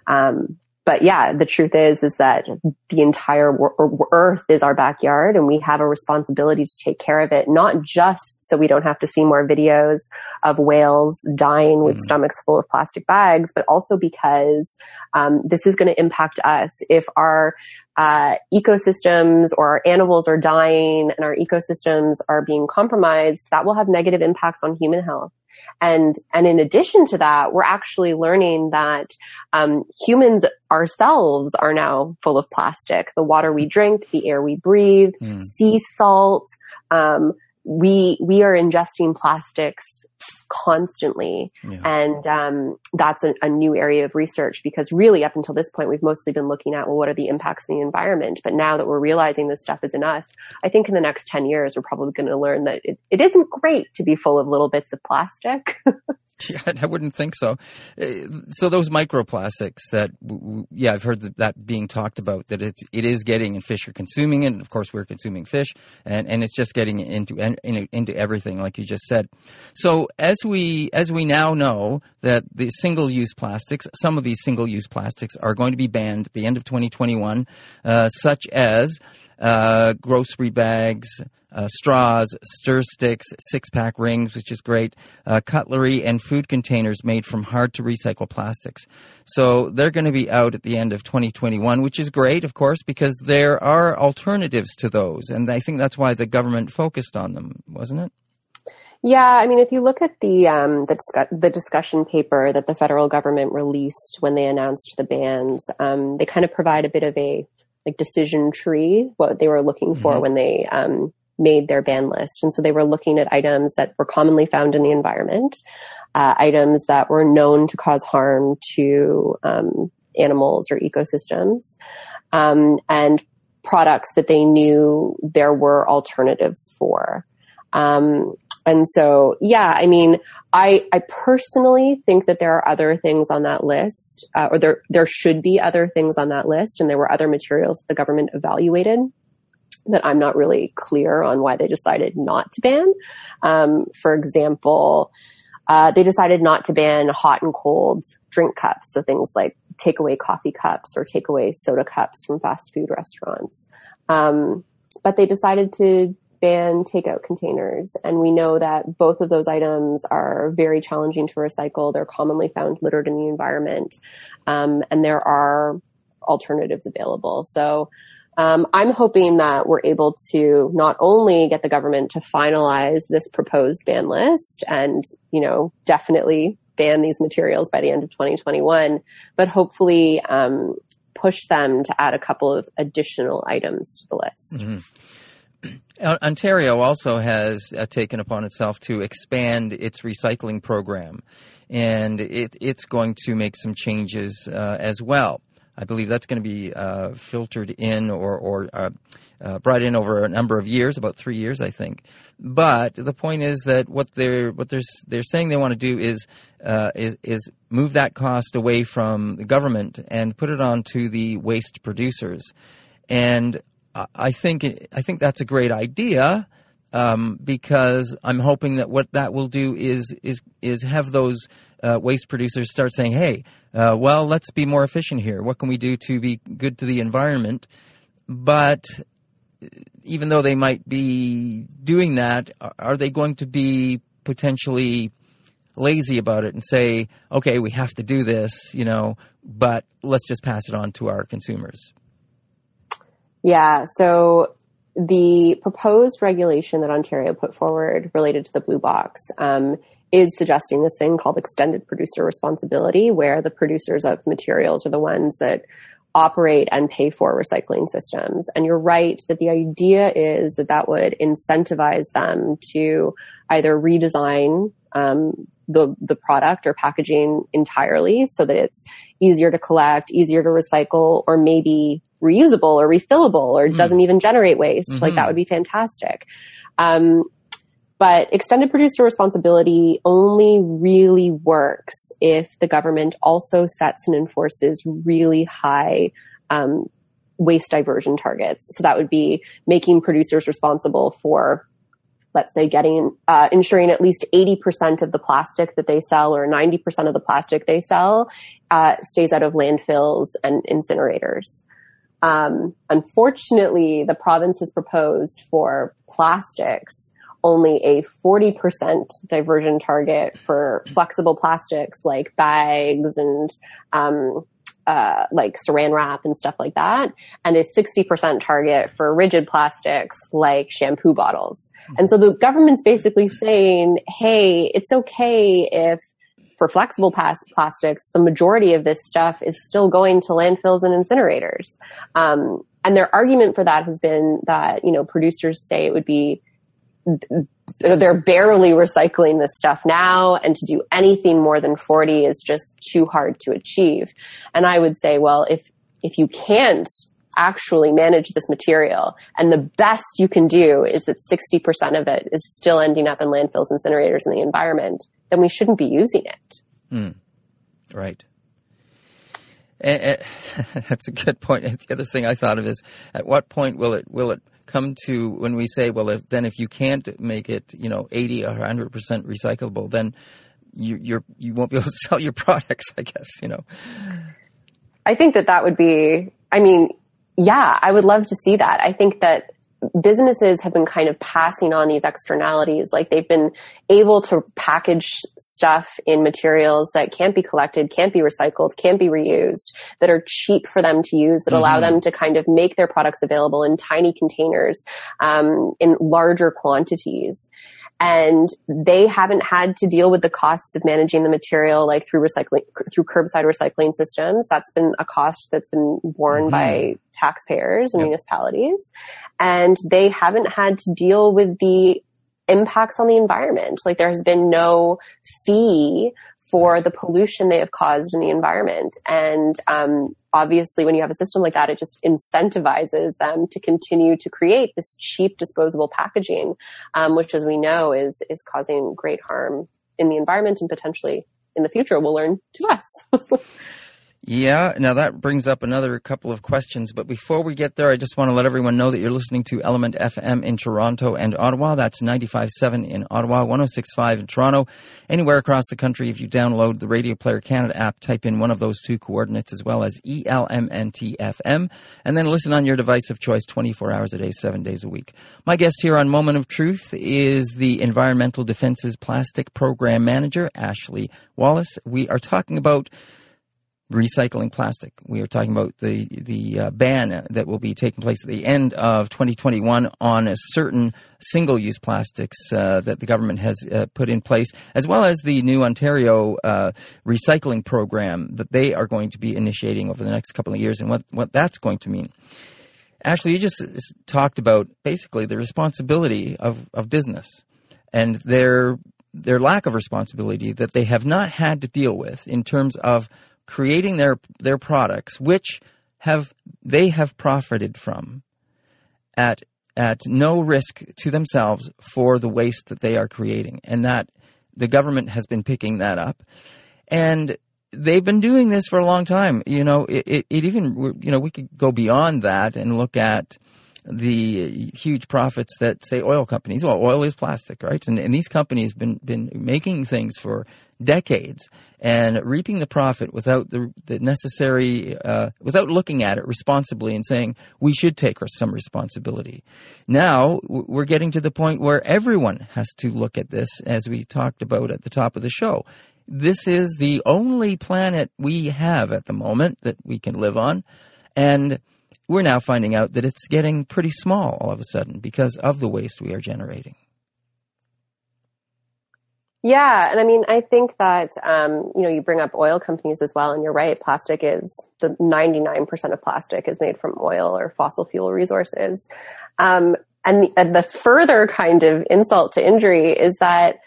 Um, but yeah, the truth is, is that the entire wor- earth is our backyard and we have a responsibility to take care of it, not just so we don't have to see more videos of whales dying with Mm. stomachs full of plastic bags, but also because um, this is going to impact us. If our uh, ecosystems or our animals are dying and our ecosystems are being compromised, that will have negative impacts on human health. And and in addition to that, we're actually learning that um, humans ourselves are now full of plastic. The water we drink, the air we breathe, Mm. sea salt. Um, we we are ingesting plastics constantly, Yeah. and um, that's a, a new area of research because really up until this point we've mostly been looking at well what are the impacts in the environment. But now that we're realizing this stuff is in us, I think in the next ten years we're probably going to learn that it, it isn't great to be full of little bits of plastic. Yeah, I wouldn't think so. Uh, So those microplastics that, yeah, I've heard that, that being talked about. That it's it is getting, and fish are consuming it. And of course, we're consuming fish, and, and it's just getting into into everything, like you just said. So as we as we now know that the single use plastics, some of these single use plastics are going to be banned at the end of 2021, uh, such as uh, grocery bags, uh, straws, stir sticks, six pack rings, which is great, uh, cutlery, and food containers made from hard to recycle plastics. So they're going to be out at the end of 2021, which is great, of course, because there are alternatives to those. And I think that's why the government focused on them, wasn't it? Yeah, I mean, if you look at the um, the, the discussion paper that the federal government released when they announced the bans, um, they kind of provide a bit of a like decision tree what they were looking for Mhm. when they um, made their ban list, and so they were looking at items that were commonly found in the environment, uh, items that were known to cause harm to um, animals or ecosystems, um, and products that they knew there were alternatives for. Um, and so, yeah, I mean, I, I personally think that there are other things on that list, uh, or there, there should be other things on that list. And there were other materials the government evaluated that I'm not really clear on why they decided not to ban. Um, for example, uh, they decided not to ban hot and cold drink cups. So things like takeaway coffee cups or takeaway soda cups from fast food restaurants. Um, but they decided to ban takeout containers. And we know that both of those items are very challenging to recycle. They're commonly found littered in the environment. Um, and there are alternatives available. So, um, I'm hoping that we're able to not only get the government to finalize this proposed ban list and, you know, definitely ban these materials by the end of 2021, but hopefully, um, push them to add a couple of additional items to the list. Mhm. Ontario also has uh, taken upon itself to expand its recycling program, and it, it's going to make some changes uh, as well. I believe that's going to be uh, filtered in or, or uh, uh, brought in over a number of years, about three years, I think. But the point is that what they're what they're they're saying they want to do is uh, is is move that cost away from the government and put it on to the waste producers. And I think I think that's a great idea um, because I'm hoping that what that will do is is is have those uh, waste producers start saying, "Hey, uh, well, let's be more efficient here. What can we do to be good to the environment?" But even though they might be doing that, are they going to be potentially lazy about it and say, "Okay, we have to do this," you know, but let's just pass it on to our consumers? Yeah. So the proposed regulation that Ontario put forward related to the blue box um, is suggesting this thing called extended producer responsibility, where the producers of materials are the ones that operate and pay for recycling systems. And you're right that the idea is that that would incentivize them to either redesign um, the the product or packaging entirely so that it's easier to collect, easier to recycle, or maybe reusable or refillable or mm. doesn't even generate waste. Mm-hmm. Like that would be fantastic. Um, but extended producer responsibility only really works if the government also sets and enforces really high um, waste diversion targets. So that would be making producers responsible for, let's say, getting uh, ensuring at least eighty percent of the plastic that they sell or ninety percent of the plastic they sell uh, stays out of landfills and incinerators. Um, unfortunately, the province has proposed for plastics only a 40% diversion target for flexible plastics like bags and um, uh, like saran wrap and stuff like that, and a 60% target for rigid plastics like shampoo bottles. And so the government's basically saying, hey, it's okay if for flexible plastics, the majority of this stuff is still going to landfills and incinerators. Um, and their argument for that has been that, you know, producers say it would be, they're barely recycling this stuff now and to do anything more than 40 is just too hard to achieve. And I would say, well, if, if you can't actually manage this material and the best you can do is that 60% of it is still ending up in landfills, incinerators, in the environment, then we shouldn't be using it. Mm. Right. And, and, that's a good point. The other thing I thought of is, at what point will it will it come to when we say, well, if, then if you can't make it, you know, eighty or hundred percent recyclable, then you you're you won't be able to sell your products. I guess you know. I think that that would be. I mean, yeah, I would love to see that. I think that businesses have been kind of passing on these externalities. Like they've been able to package stuff in materials that can't be collected, can't be recycled, can't be reused, that are cheap for them to use, that mm-hmm. allow them to kind of make their products available in tiny containers, um, in larger quantities and they haven't had to deal with the costs of managing the material like through recycling through curbside recycling systems that's been a cost that's been borne mm-hmm. by taxpayers and yep. municipalities and they haven't had to deal with the impacts on the environment like there has been no fee for the pollution they have caused in the environment. And um, obviously, when you have a system like that, it just incentivizes them to continue to create this cheap disposable packaging, um, which, as we know, is is causing great harm in the environment and potentially in the future will learn to us. Yeah, now that brings up another couple of questions. But before we get there, I just want to let everyone know that you're listening to Element FM in Toronto and Ottawa. That's 95.7 in Ottawa, 106.5 in Toronto. Anywhere across the country, if you download the Radio Player Canada app, type in one of those two coordinates as well as ELMNTFM, and then listen on your device of choice 24 hours a day, seven days a week. My guest here on Moment of Truth is the Environmental Defence's Plastic Program Manager, Ashley Wallace. We are talking about recycling plastic. We are talking about the the uh, ban that will be taking place at the end of 2021 on a certain single-use plastics uh, that the government has uh, put in place, as well as the new Ontario uh, recycling program that they are going to be initiating over the next couple of years, and what what that's going to mean. Ashley, you just talked about basically the responsibility of, of business and their their lack of responsibility that they have not had to deal with in terms of creating their their products, which have they have profited from at at no risk to themselves for the waste that they are creating, and that the government has been picking that up, and they've been doing this for a long time. You know, it, it, it even you know we could go beyond that and look at the huge profits that say oil companies. Well, oil is plastic, right? And, and these companies been been making things for decades and reaping the profit without the, the necessary, uh, without looking at it responsibly and saying we should take some responsibility. Now we're getting to the point where everyone has to look at this, as we talked about at the top of the show. This is the only planet we have at the moment that we can live on, and we're now finding out that it's getting pretty small all of a sudden because of the waste we are generating. Yeah, and I mean, I think that um, you know you bring up oil companies as well, and you're right. Plastic is the 99% of plastic is made from oil or fossil fuel resources, um, and, the, and the further kind of insult to injury is that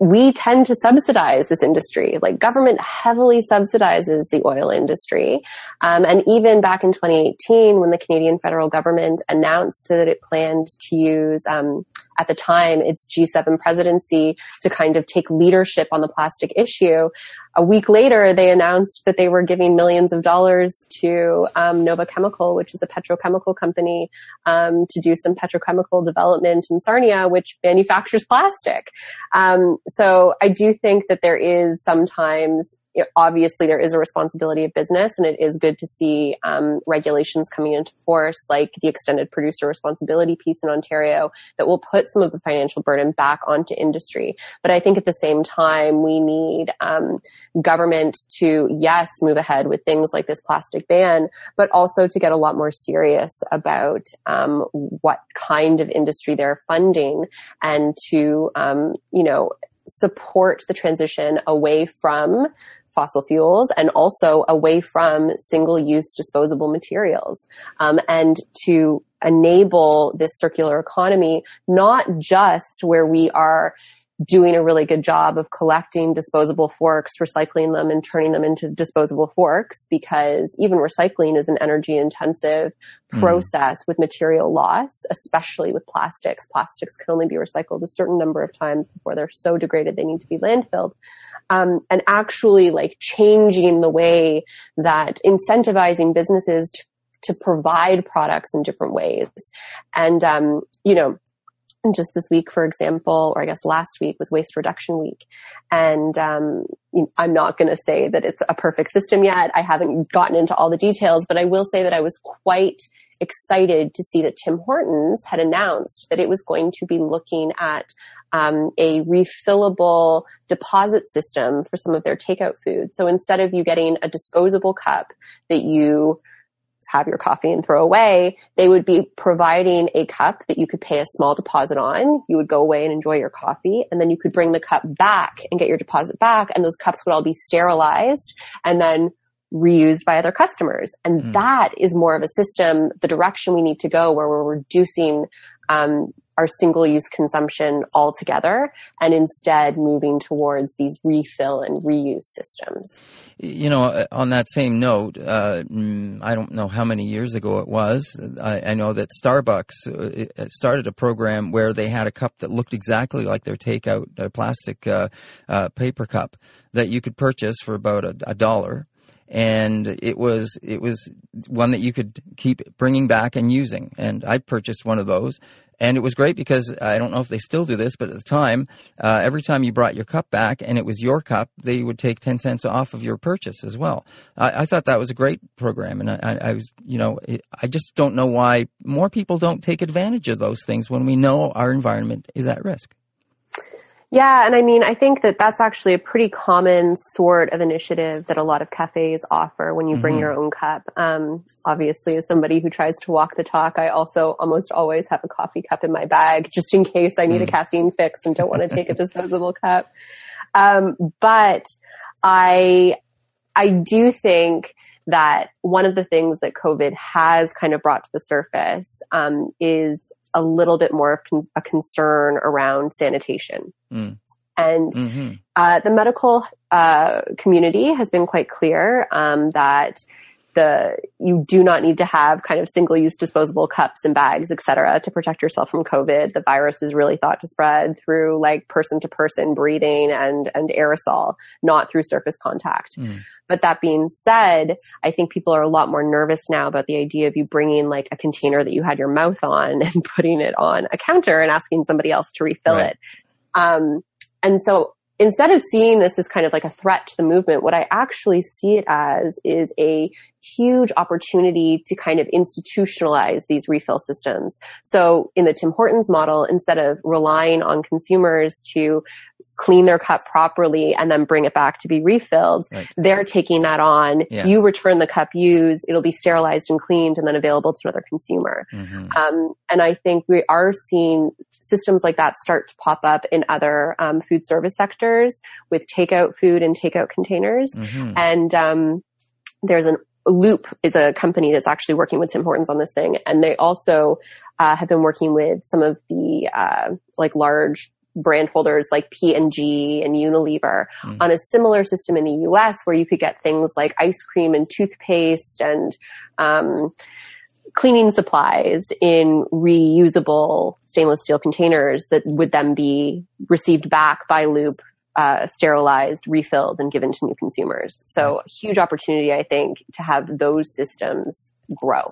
we tend to subsidize this industry. Like government heavily subsidizes the oil industry. Um, and even back in 2018, when the Canadian federal government announced that it planned to use, um, at the time, its G7 presidency to kind of take leadership on the plastic issue. A week later, they announced that they were giving millions of dollars to um, Nova Chemical, which is a petrochemical company, um, to do some petrochemical development in Sarnia, which manufactures plastic. Um, so I do think that there is sometimes obviously there is a responsibility of business and it is good to see um, regulations coming into force like the extended producer responsibility piece in ontario that will put some of the financial burden back onto industry. But i think at the same time we need um, government to yes move ahead with things like this plastic ban but also to get a lot more serious about um, what kind of industry they're funding and to um, you know support the transition away from fossil fuels and also away from single use disposable materials um, and to enable this circular economy not just where we are doing a really good job of collecting disposable forks, recycling them and turning them into disposable forks because even recycling is an energy intensive mm. process with material loss, especially with plastics. Plastics can only be recycled a certain number of times before they're so degraded they need to be landfilled um, and actually like changing the way that incentivizing businesses to, to provide products in different ways. And, um, you know, just this week, for example, or I guess last week was Waste Reduction Week. And um, I'm not going to say that it's a perfect system yet. I haven't gotten into all the details, but I will say that I was quite excited to see that Tim Hortons had announced that it was going to be looking at um, a refillable deposit system for some of their takeout food. So instead of you getting a disposable cup that you have your coffee and throw away, they would be providing a cup that you could pay a small deposit on. You would go away and enjoy your coffee and then you could bring the cup back and get your deposit back and those cups would all be sterilized and then reused by other customers. And mm. that is more of a system, the direction we need to go where we're reducing um, our single use consumption altogether and instead moving towards these refill and reuse systems. You know, uh, on that same note, uh, mm, I don't know how many years ago it was. I, I, know that Starbucks uh, started a program where they had a cup that looked exactly like their takeout uh, plastic uh, uh, paper cup that you could purchase for about a, a dollar and it was it was one that you could keep bringing back and using. And I purchased one of those, and it was great because I don't know if they still do this, but at the time, uh, every time you brought your cup back and it was your cup, they would take ten cents off of your purchase as well. I, I thought that was a great program, and I, I was you know I just don't know why more people don't take advantage of those things when we know our environment is at risk. Yeah, and I mean, I think that that's actually a pretty common sort of initiative that a lot of cafes offer when you bring mm-hmm. your own cup. Um, obviously, as somebody who tries to walk the talk, I also almost always have a coffee cup in my bag just in case I need mm. a caffeine fix and don't want to take a disposable cup. Um, but I I do think that one of the things that COVID has kind of brought to the surface um, is a little bit more of con- a concern around sanitation. Mm. And hmm uh, the medical uh, community has been quite clear um, that the you do not need to have kind of single-use disposable cups and bags, et cetera, to protect yourself from COVID. The virus is really thought to spread through like person-to-person breathing and and aerosol, not through surface contact. Mm. But that being said, I think people are a lot more nervous now about the idea of you bringing like a container that you had your mouth on and putting it on a counter and asking somebody else to refill Right. it. Um, and so instead of seeing this as kind of like a threat to the movement, what I actually see it as is a huge opportunity to kind of institutionalize these refill systems. So in the Tim Hortons model, instead of relying on consumers to clean their cup properly and then bring it back to be refilled, Right. they're taking that on. Yes. You return the cup used, it'll be sterilized and cleaned and then available to another consumer. hmm Um, and I think we are seeing systems like that start to pop up in other um, food service sectors with takeout food and takeout containers. hmm And um, there's an Loop is a company that's actually working with Tim Hortons on this thing, and they also uh, have been working with some of the uh, like large brand holders like P and G and Unilever Mm. on a similar system in the U.S. where you could get things like ice cream and toothpaste and um, cleaning supplies in reusable stainless steel containers that would then be received back by Loop uh, sterilized, refilled, and given to new consumers. So, a huge opportunity, I think, to have those systems grow.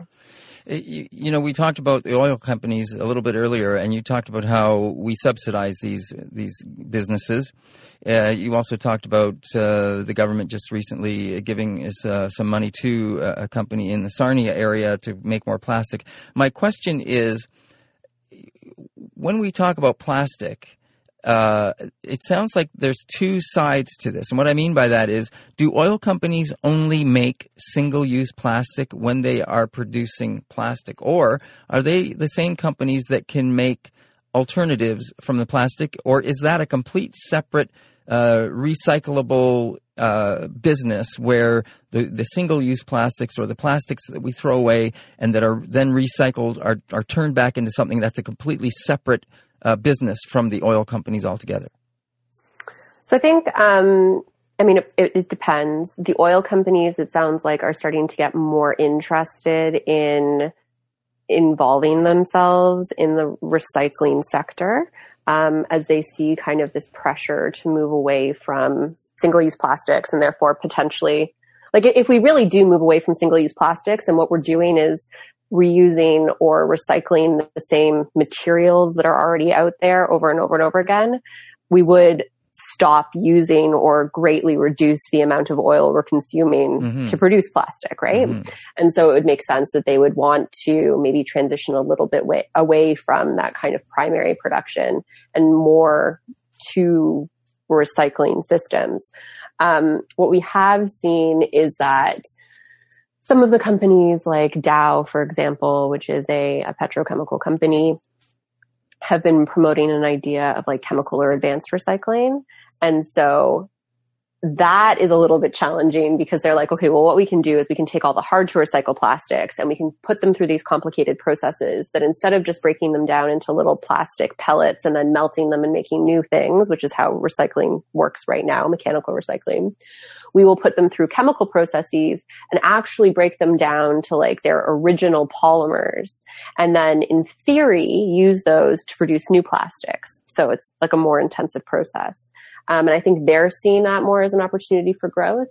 You, you know, we talked about the oil companies a little bit earlier, and you talked about how we subsidize these these businesses. Uh, you also talked about uh, the government just recently giving us uh, some money to uh, a company in the Sarnia area to make more plastic. My question is, when we talk about plastic, uh, it sounds like there's two sides to this. And what I mean by that is do oil companies only make single use plastic when they are producing plastic? Or are they the same companies that can make alternatives from the plastic? Or is that a complete separate uh, recyclable uh, business where the, the single use plastics or the plastics that we throw away and that are then recycled are, are turned back into something that's a completely separate uh, business from the oil companies altogether? So, I think, um, I mean, it, it depends. The oil companies, it sounds like, are starting to get more interested in involving themselves in the recycling sector. Um, as they see kind of this pressure to move away from single use plastics and therefore potentially, like if we really do move away from single use plastics and what we're doing is reusing or recycling the same materials that are already out there over and over and over again, we would stop using or greatly reduce the amount of oil we're consuming Mhm. to produce plastic, right? Mhm. And so it would make sense that they would want to maybe transition a little bit way, away from that kind of primary production and more to recycling systems. Um, what we have seen is that some of the companies like Dow, for example, which is a, a petrochemical company, have been promoting an idea of like chemical or advanced recycling. And so that is a little bit challenging because they're like, okay, well, what we can do is we can take all the hard to recycle plastics and we can put them through these complicated processes that instead of just breaking them down into little plastic pellets and then melting them and making new things, which is how recycling works right now, mechanical recycling, we will put them through chemical processes and actually break them down to like their original polymers and then in theory use those to produce new plastics. So it's like a more intensive process. Um, and I think they're seeing that more as an opportunity for growth.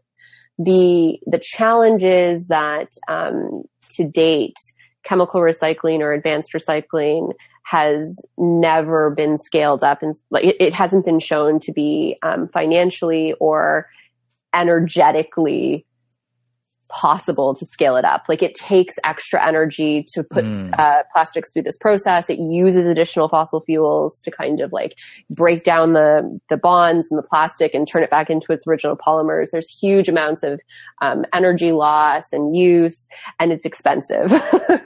The, the challenge is that, um, to date, chemical recycling or advanced recycling has never been scaled up and like it, it hasn't been shown to be um, financially or energetically possible to scale it up. Like it takes extra energy to put Mm. uh, plastics through this process. It uses additional fossil fuels to kind of like break down the the bonds and the plastic and turn it back into its original polymers. There's huge amounts of um, energy loss and use, and it's expensive.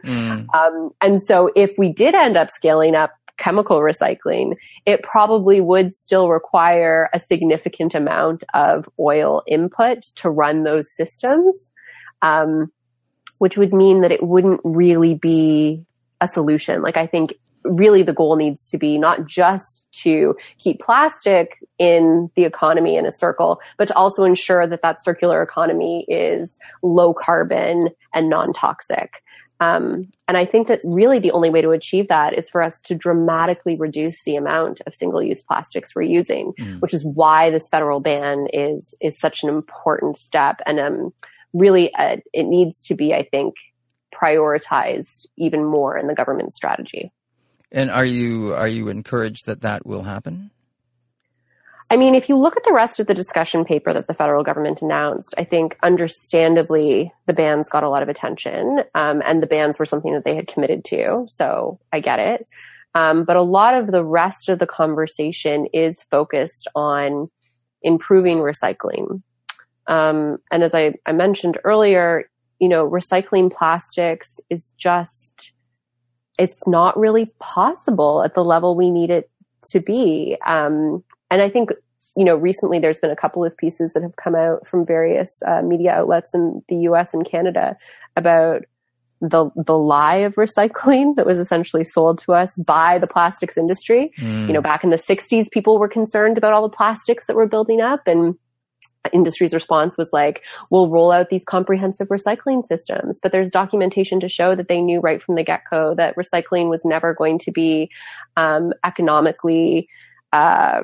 Mm. Um, and so if we did end up scaling up chemical recycling, it probably would still require a significant amount of oil input to run those systems. Um, which would mean that it wouldn't really be a solution. Like I think really the goal needs to be not just to keep plastic in the economy in a circle, but to also ensure that that circular economy is low carbon and non-toxic. Um, and I think that really the only way to achieve that is for us to dramatically reduce the amount of single-use plastics we're using, mm. which is why this federal ban is is such an important step. And um, really, uh, it needs to be, I think, prioritized even more in the government strategy. And are you are you encouraged that that will happen? I mean, if you look at the rest of the discussion paper that the federal government announced, I think understandably the bans got a lot of attention, um, and the bans were something that they had committed to. So I get it. Um, but a lot of the rest of the conversation is focused on improving recycling. Um, and as I, I mentioned earlier, you know, recycling plastics is just it's not really possible at the level we need it to be. Um, and I think, you know, recently there's been a couple of pieces that have come out from various uh, media outlets in the US and Canada about the the lie of recycling that was essentially sold to us by the plastics industry. Mm. You know, back in the 60s, people were concerned about all the plastics that were building up and industry's response was like, we'll roll out these comprehensive recycling systems. But there's documentation to show that they knew right from the get-go that recycling was never going to be um, economically uh,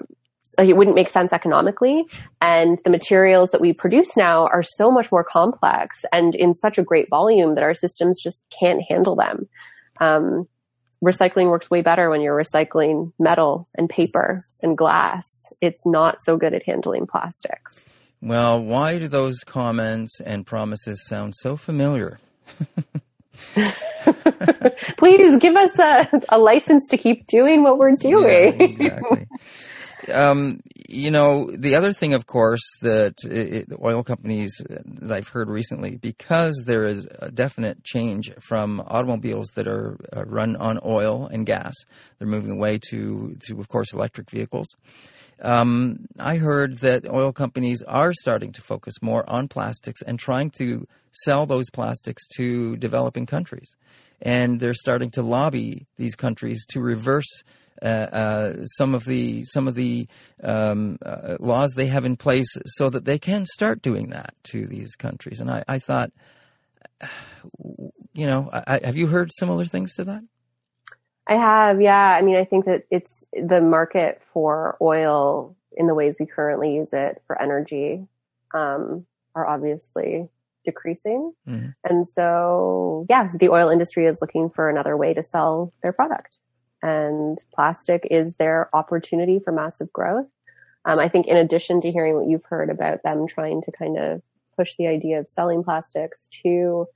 like it wouldn't make sense economically. And the materials that we produce now are so much more complex and in such a great volume that our systems just can't handle them. Um, recycling works way better when you're recycling metal and paper and glass. It's not so good at handling plastics. Well, why do those comments and promises sound so familiar? Please give us a, a, license to keep doing what we're doing. Yeah, exactly. um, you know, the other thing, of course, that it, the oil companies that I've heard recently, because there is a definite change from automobiles that are uh, run on oil and gas, they're moving away to, to of course, electric vehicles. Um, I heard that oil companies are starting to focus more on plastics and trying to sell those plastics to developing countries. And they're starting to lobby these countries to reverse some of the some of the um, uh, laws they have in place, so that they can start doing that to these countries. And I, I thought, you know, I, have you heard similar things to that? I have, yeah. I mean, I think that it's the market for oil in the ways we currently use it for energy um, are obviously decreasing. Mm-hmm. And so, yeah, the oil industry is looking for another way to sell their product. And plastic is their opportunity for massive growth. Um, I think in addition to hearing what you've heard about them trying to kind of push the idea of selling plastics to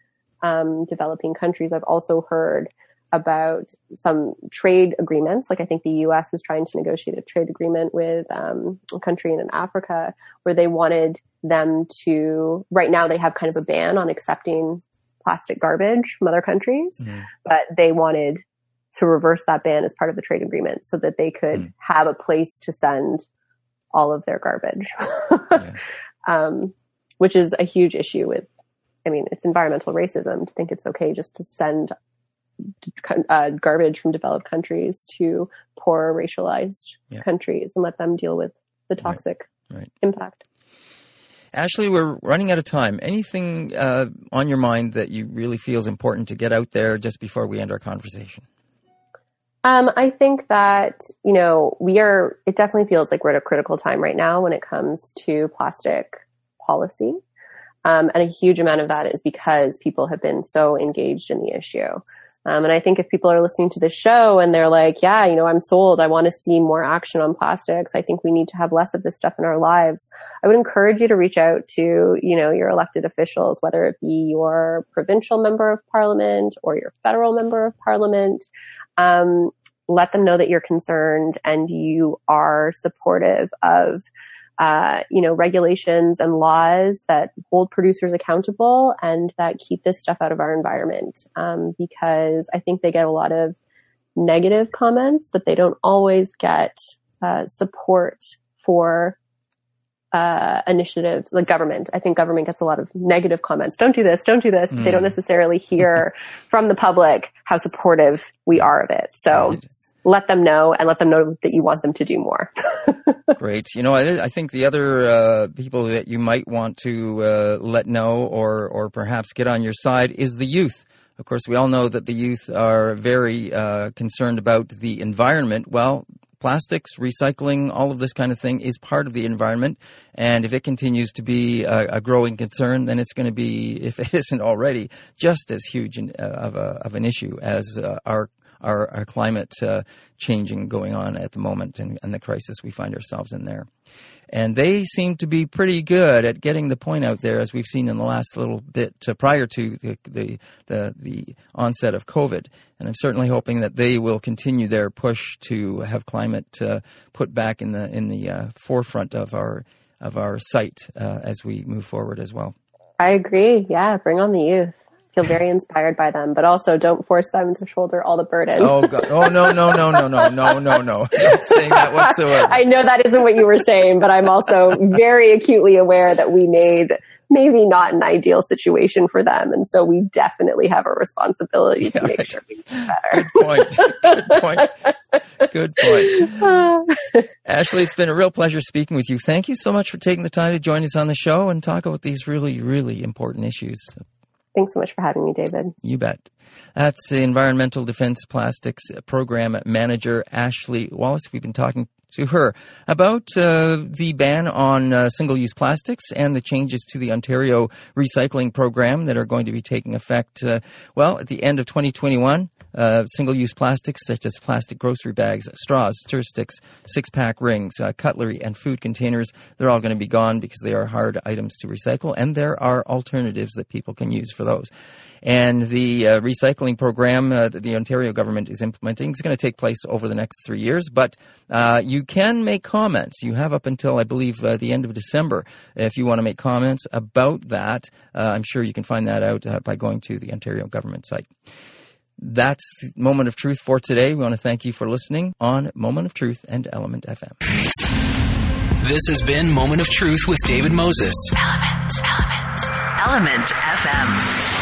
um, developing countries, I've also heard about some trade agreements. Like I think the U.S. was trying to negotiate a trade agreement with um, a country in Africa where they wanted them to. Right now, they have kind of a ban on accepting plastic garbage from other countries, mm. but they wanted to reverse that ban as part of the trade agreement so that they could mm. have a place to send all of their garbage, yeah. um, which is a huge issue with I mean, it's environmental racism to think it's okay just to send uh, garbage from developed countries to poor racialized yeah. countries and let them deal with the toxic right. Right. impact. Ashley, we're running out of time. Anything uh, on your mind that you really feel is important to get out there just before we end our conversation? Um, I think that, you know, we are, it definitely feels like we're at a critical time right now when it comes to plastic policy. Um, and a huge amount of that is because people have been so engaged in the issue. Um, and I think if people are listening to this show and they're like, yeah, you know, I'm sold. I want to see more action on plastics. I think we need to have less of this stuff in our lives. I would encourage you to reach out to, you know, your elected officials, whether it be your provincial member of parliament or your federal member of parliament. Um, let them know that you're concerned and you are supportive of uh, you know, regulations and laws that hold producers accountable and that keep this stuff out of our environment. Um, because I think they get a lot of negative comments, but they don't always get uh, support for uh, initiatives, like government. I think government gets a lot of negative comments. Don't do this. Don't do this. Mm. They don't hmm. necessarily hear from the public how supportive we are of it. So right. let them know and let them know that you want them to do more. Great. You know, I, I think the other uh, people that you might want to uh, let know or, or perhaps get on your side is the youth. Of course, we all know that the youth are very uh, concerned about the environment. Well, plastics, recycling, all of this kind of thing is part of the environment. And if it continues to be a, a growing concern, then it's going to be, if it isn't already, just as huge uh, of, a, of, an issue as uh, our our, our climate uh, changing going on at the moment and, and the crisis we find ourselves in there. And they seem to be pretty good at getting the point out there, as we've seen in the last little bit uh, prior to the, the, the, the, onset of COVID. And I'm certainly hoping that they will continue their push to have climate uh, put back in the, in the uh, forefront of our, of our sight uh, as we move forward as well. I agree. Yeah, bring on the youth feel very inspired by them, but also don't force them to shoulder all the burden. Oh, God. oh no, no, no, no, no, no, no, no. Not saying that whatsoever. I know that isn't what you were saying, but I'm also very acutely aware that we made maybe not an ideal situation for them. And so we definitely have a responsibility to make sure we do better. Good point. Good point. Good point. Ashley, it's been a real pleasure speaking with you. Thank you so much for taking the time to join us on the show and talk about these really, really important issues. Thanks so much for having me, David. You bet. That's the Environmental Defence Plastics Program Manager, Ashley Wallace. We've been talking to her about uh, the ban on uh, single use plastics and the changes to the Ontario recycling program that are going to be taking effect, uh, well, at the end of 2021. Uh, single-use plastics such as plastic grocery bags, straws, stir sticks, six-pack rings, uh, cutlery, and food containers, they're all going to be gone because they are hard items to recycle, and there are alternatives that people can use for those. And the uh, recycling program uh, that the Ontario government is implementing is going to take place over the next three years. But uh, you can make comments. You have up until, I believe, uh, the end of December if you want to make comments about that. Uh, I'm sure you can find that out uh, by going to the Ontario government site. That's the moment of truth for today. We want to thank you for listening on Moment of Truth and Element FM. This has been Moment of Truth with David Moses. Element, Element, Element FM.